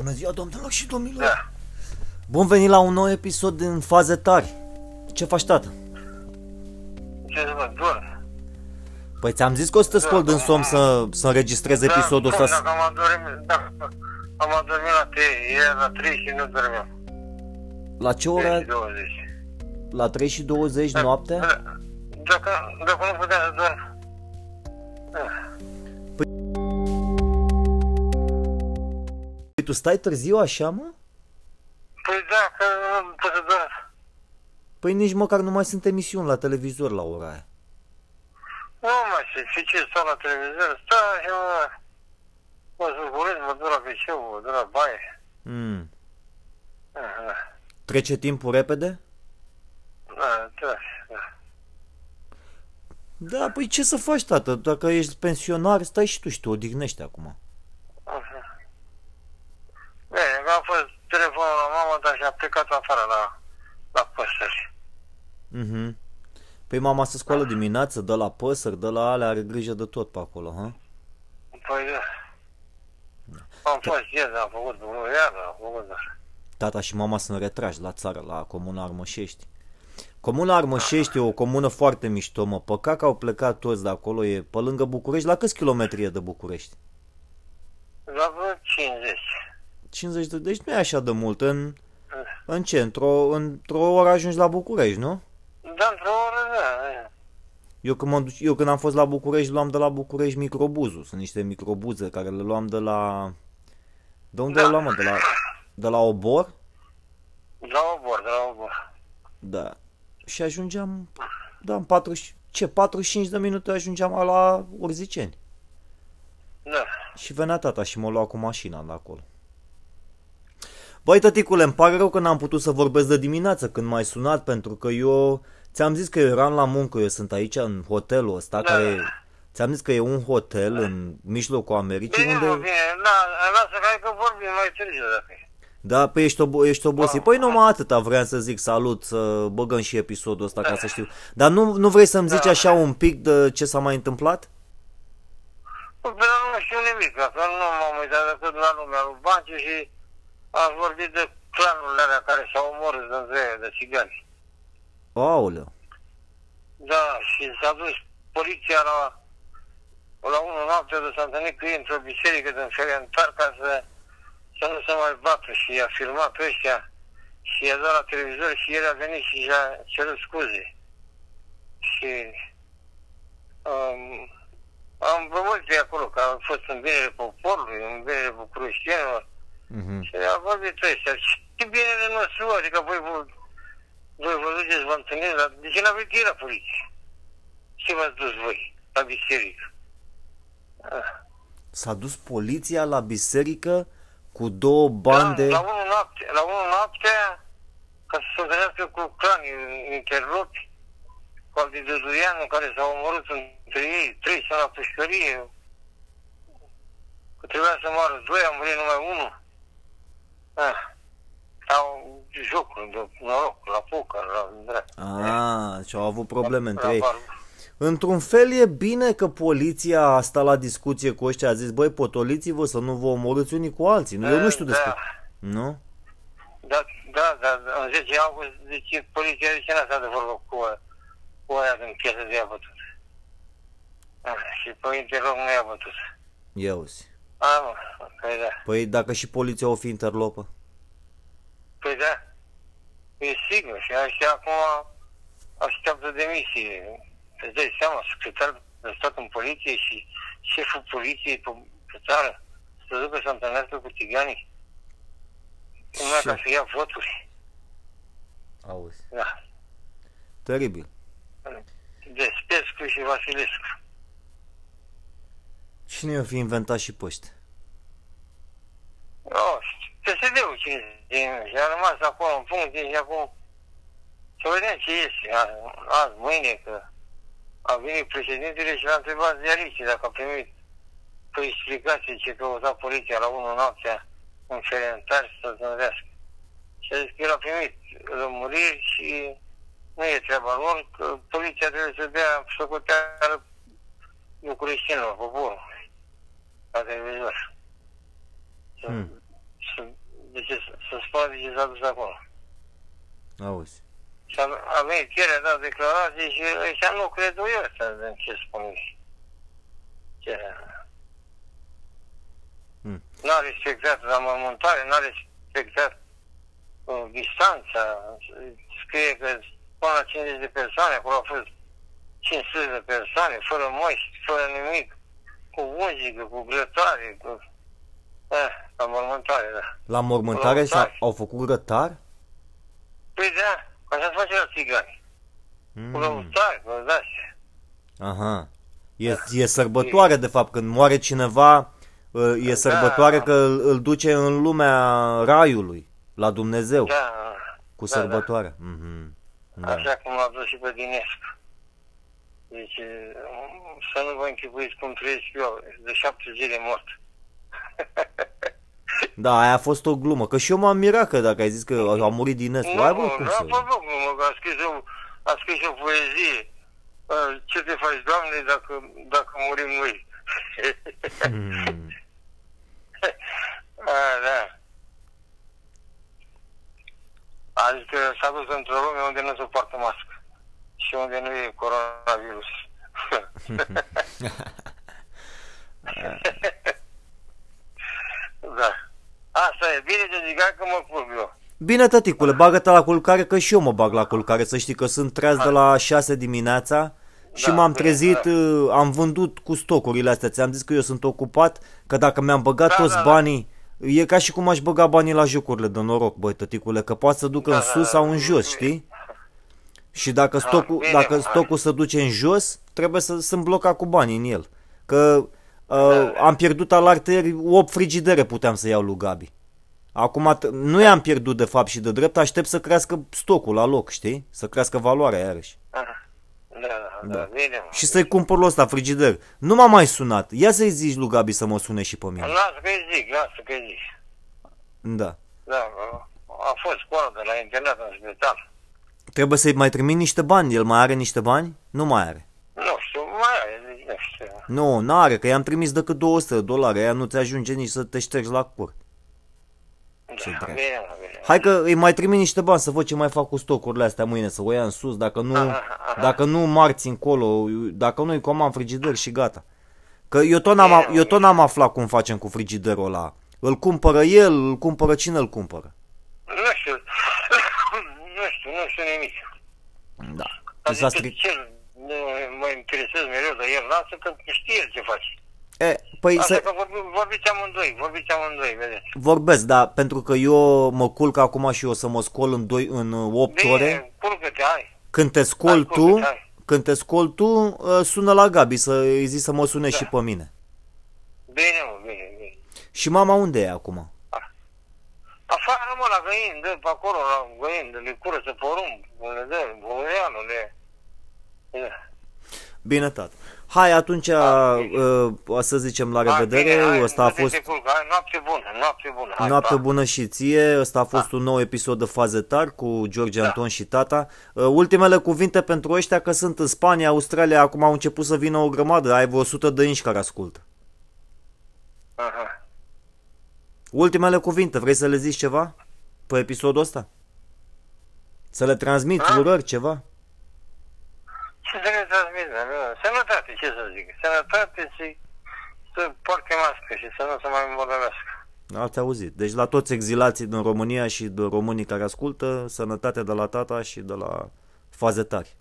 Bună ziua, domnilor și domnilor! Da. Bun venit la un nou episod din Faze Tari. Ce faci, tată? Ce să văd, dorm. Păi ți-am zis că o să te scol din somn să, să înregistrez episodul da, ăsta. Dacă am adormit, dacă am adormit la 3, era la 3 și nu dormeam. La ce 3 oră? și 20. La 3 și 20 noaptea? Da, Dacă, dacă nu puteam să dorm. Da. Tu stai târziu așa, mă? Păi da, că nu pot să dorm. Păi nici măcar nu mai sunt emisiuni la televizor la ora aia. Nu mai știu, și ce stau la televizor, stau și mă, mă zburesc, mă duc la wc mă duc la baie. Mm. Da, da, Trece timpul repede? da, da, da. Da, păi ce să faci, tată? Dacă ești pensionar, stai și tu și te odihnești acum. Aha. Bine, că a fost telefonul la mama, dar și-a plecat afară la, la păsări. Mhm. Păi mama se scoală dimineață, dă la păsări, dă la alea, are grijă de tot pe acolo, ha? Păi da. Am fost ieri, am făcut iară, am făcut, dar... Tata și mama sunt retrași la țară, la comuna Armășești. Comuna Armășești e o comună foarte mișto, mă. Păcat că au plecat toți de acolo, e pe lângă București. La câți kilometri e de București? La vreo 50. 50 de... Deci nu e așa de mult. În, în ce? Într-o, într-o oră ajungi la București, nu? Da, într-o oră, da. Eu când, mă, duc- eu când am fost la București, luam de la București microbuzul. Sunt niște microbuze care le luam de la... De unde Da. le luam, mă? De la, de la Obor? La obor, de la obor. Da. Și ajungeam, da, în 40, ce, 45 de minute ajungeam la Urziceni. Da. Și venea tata și mă lua cu mașina de acolo. Băi, tăticule, îmi pare rău că n-am putut să vorbesc de dimineață când m-ai sunat, pentru că eu ți-am zis că eu eram la muncă, eu sunt aici în hotelul ăsta, Da. care... Ți-am zis că e un hotel în mijlocul Americii, Bine, mă, unde... bine, da, lasă că hai că vorbim mai târziu, dacă e. Da, păi ești, obo- ești obosit. Da. Păi numai atâta vreau să zic salut, să băgăm și episodul ăsta ca să știu. Dar nu, nu vrei să-mi zici Da. așa un pic de ce s-a mai întâmplat? Păi, dar nu știu nimic, că nu m-am uitat decât la lumea lui Banciu și am vorbit de clanurile alea care s-au omorât între ele, de țigani. Aoleu. Da, și s-a dus poliția la, la 1 noapte de s-a întâlnit cu ei într-o biserică din Ferentar ca să, să nu se mai bată și i-a filmat pe ăștia și i-a dat la televizor și el a venit și și-a cerut scuze. Și um, am văzut de acolo că a fost în binele poporului, în binele bucureștienilor Mhm. și a vorbit ăștia. Și binele nostru, adică voi vă, voi vă duceți, vă întâlniți, dar de ce n-aveți ieri la poliție? Ce v-ați dus voi la biserică? Ah. S-a dus poliția la biserică cu două bande. Da, la 1 noapte, la 1 noapte, ca să se întâlnească cu clani interlopi, cu al de Dăduianu, care s-au omorât între ei, trei sau la pușcărie, că trebuia să moară doi, a murit numai unul. Ah. Au jocuri de noroc, la poker, la drept. Ah, și au avut probleme între la ei. bar- Într-un fel e bine că poliția a stat la discuție cu ăștia, a zis, băi, potoliți-vă să nu vă omorâți unii cu alții. Nu, eu nu știu Da. despre... Nu? Da, da, da, în 10 august, deci poliția de ce n-a stat de vorbă cu, cu aia din piesă de ea bătut. Ah, și pe interloc nu i-a bătut. Ia uzi. A, mă, păi da. Păi dacă și poliția o fi interlopă. Păi da. E sigur și așa acum așteaptă demisie. Îți dai seama, secretar de stat în poliție și șeful poliției pe, pe țară să ducă să întâlnească cu tiganii. Numai ca Ce? să ia voturi. Auzi. Da. Teribil. Despescu și Vasilescu. Cine i-o fi inventat și păște? Oh, PSD-ul cine și a rămas acolo în funcție și acum să vedem ce este a- azi, mâine, că a venit președintele și l-a întrebat ziariștii dacă a primit pe explicație ce căuta poliția la 1 noaptea în Ferentar să se învească. Și a zis că el a primit lămuriri și nu e treaba lor, că poliția trebuie să dea socoteală bucureștinilor, poporul, la televizor. Să, Hmm. să de ce, să spună de ce s-a dus acolo. Auzi. Și a, a venit chiar a dat declarații și ăștia nu cred eu ăsta de ce spune. Ce? Hmm. N-a respectat la mormântare, n-a respectat uh, distanța. Scrie că până la 50 de persoane, acolo au fost 500 de persoane, fără moști, fără nimic, cu muzică, cu grătare, cu... Eh, la mormântare, da. La mormântare Grătar. s-a, au făcut grătar? Păi da, așa se face la țigani. Cu Mm. lăutari, cu astea. Aha. E, e sărbătoare, de fapt, când moare cineva, uh, e sărbătoare Da. că îl, îl duce în lumea raiului, la Dumnezeu, Da, cu da, da. sărbătoare. Mhm. Da. Așa cum l-a dus și pe Dinescu. Deci, să nu vă închipuiți cum trăiesc eu, de șapte zile mort. Da, aia a fost o glumă, că și eu m-am mirat că dacă ai zis că a murit Dinescu, nu, ai bă, nu, cum a să... fost o glumă, că a scris o, a scris o poezie. Uh, Ce te faci, Doamne, dacă, dacă murim noi? Mm. a, da. A zis că s-a dus într-o lume unde nu se poartă mască și unde nu e coronavirus. da. Asta e. Bine de zicat că mă culp eu. Bine, tăticule, bagă-te la culcare, că și eu mă bag la culcare, să știi că sunt treaz de la 6 dimineața și Da, m-am bine, trezit, da. uh, am vândut cu stocurile astea, ți-am zis că eu sunt ocupat, că dacă mi-am băgat Da, toți da, da. banii, e ca și cum aș băga banii la jocurile de noroc, băi, tăticule, că poate să ducă Da, în da, sus da. sau în jos, știi? Și dacă stocul, bine, dacă mă. stocul se duce în jos, trebuie să sunt blocat cu banii în el. Că uh, Da. am pierdut alarteri 8 frigidere puteam să iau lui Gabi. Acum t- nu i-am pierdut de fapt și de drept, aștept să crească stocul la loc, știi? Să crească valoarea iarăși. Aha. Da, da, da, Da. bine, mă. Și să-i cumpăr lui ăsta frigider. Nu m-a mai sunat. Ia să-i zici lui Gabi să mă sune și pe mine. Lasă că-i zic, lasă că-i zic. Da. Da, a fost școală de la internat în spital. Trebuie să-i mai trimit niște bani. El mai are niște bani? Nu mai are. Nu știu, mai are, zic, nu știu. Nu, n-are, că i-am trimis decât 200 de dolari. Aia nu ți ajunge nici să te ștergi la cur. Ce Da, dracu. bine, mă, bine. Hai că îi mai trimit niște bani să văd ce mai fac cu stocurile astea mâine, să o ia în sus, dacă nu, Aha, aha. dacă nu marți încolo, dacă nu-i comand frigider și gata. Că eu tot, n-am, eu tot n-am aflat cum facem cu frigiderul ăla. Îl cumpără el, îl cumpără cine îl cumpără. Nu știu, nu știu, nu știu nimic. Da. Ți s-a Adică stric... ce nu mă interesez mereu de el, lasă că știe el ce face. E, păi Asta să că vorbi, vorbiți amândoi, vorbiți amândoi, vedeți. vorbesc, dar pentru că eu mă culc acum și o să mă scol în, doi, în 8 ore, Bine, culcă-te, hai. când te scol Hai, tu, culcă-te, hai. când te scol tu, uh, sună la Gabi să îi zici să mă sune Da. și pe mine. Bine, mă, bine, bine. Și mama unde e acum? Afară, mă, la găini, dă pe acolo, la găini, de le curăță porumb, le dă, boianul, le... Da. Bine, tată. Hai, atunci, Da, uh, o să zicem la Hai, revedere. bine, hai, Ăsta a nu te fost culcă, hai, noapte bună, noapte bună. Hai, noapte pa. bună și ție. Ăsta a fost un nou episod de Fazetar cu George Da. Anton și tata. Uh, Ultimele cuvinte pentru ăștia că sunt în Spania, Australia, acum au început să vină o grămadă. Ai vreo 100 de inși care ascultă. Aha. Ultimele cuvinte, vrei să le zici ceva pe episodul ăsta? Să le transmiți Ah. urări, ceva? Ce să ne transmită? nu? Sănătate, ce să zic? Sănătate și să poarte mască și să nu se mai îmbolnăvească. Ați auzit. Deci la toți exilații din România și de românii care ascultă, sănătate de la tata și de la fazetari.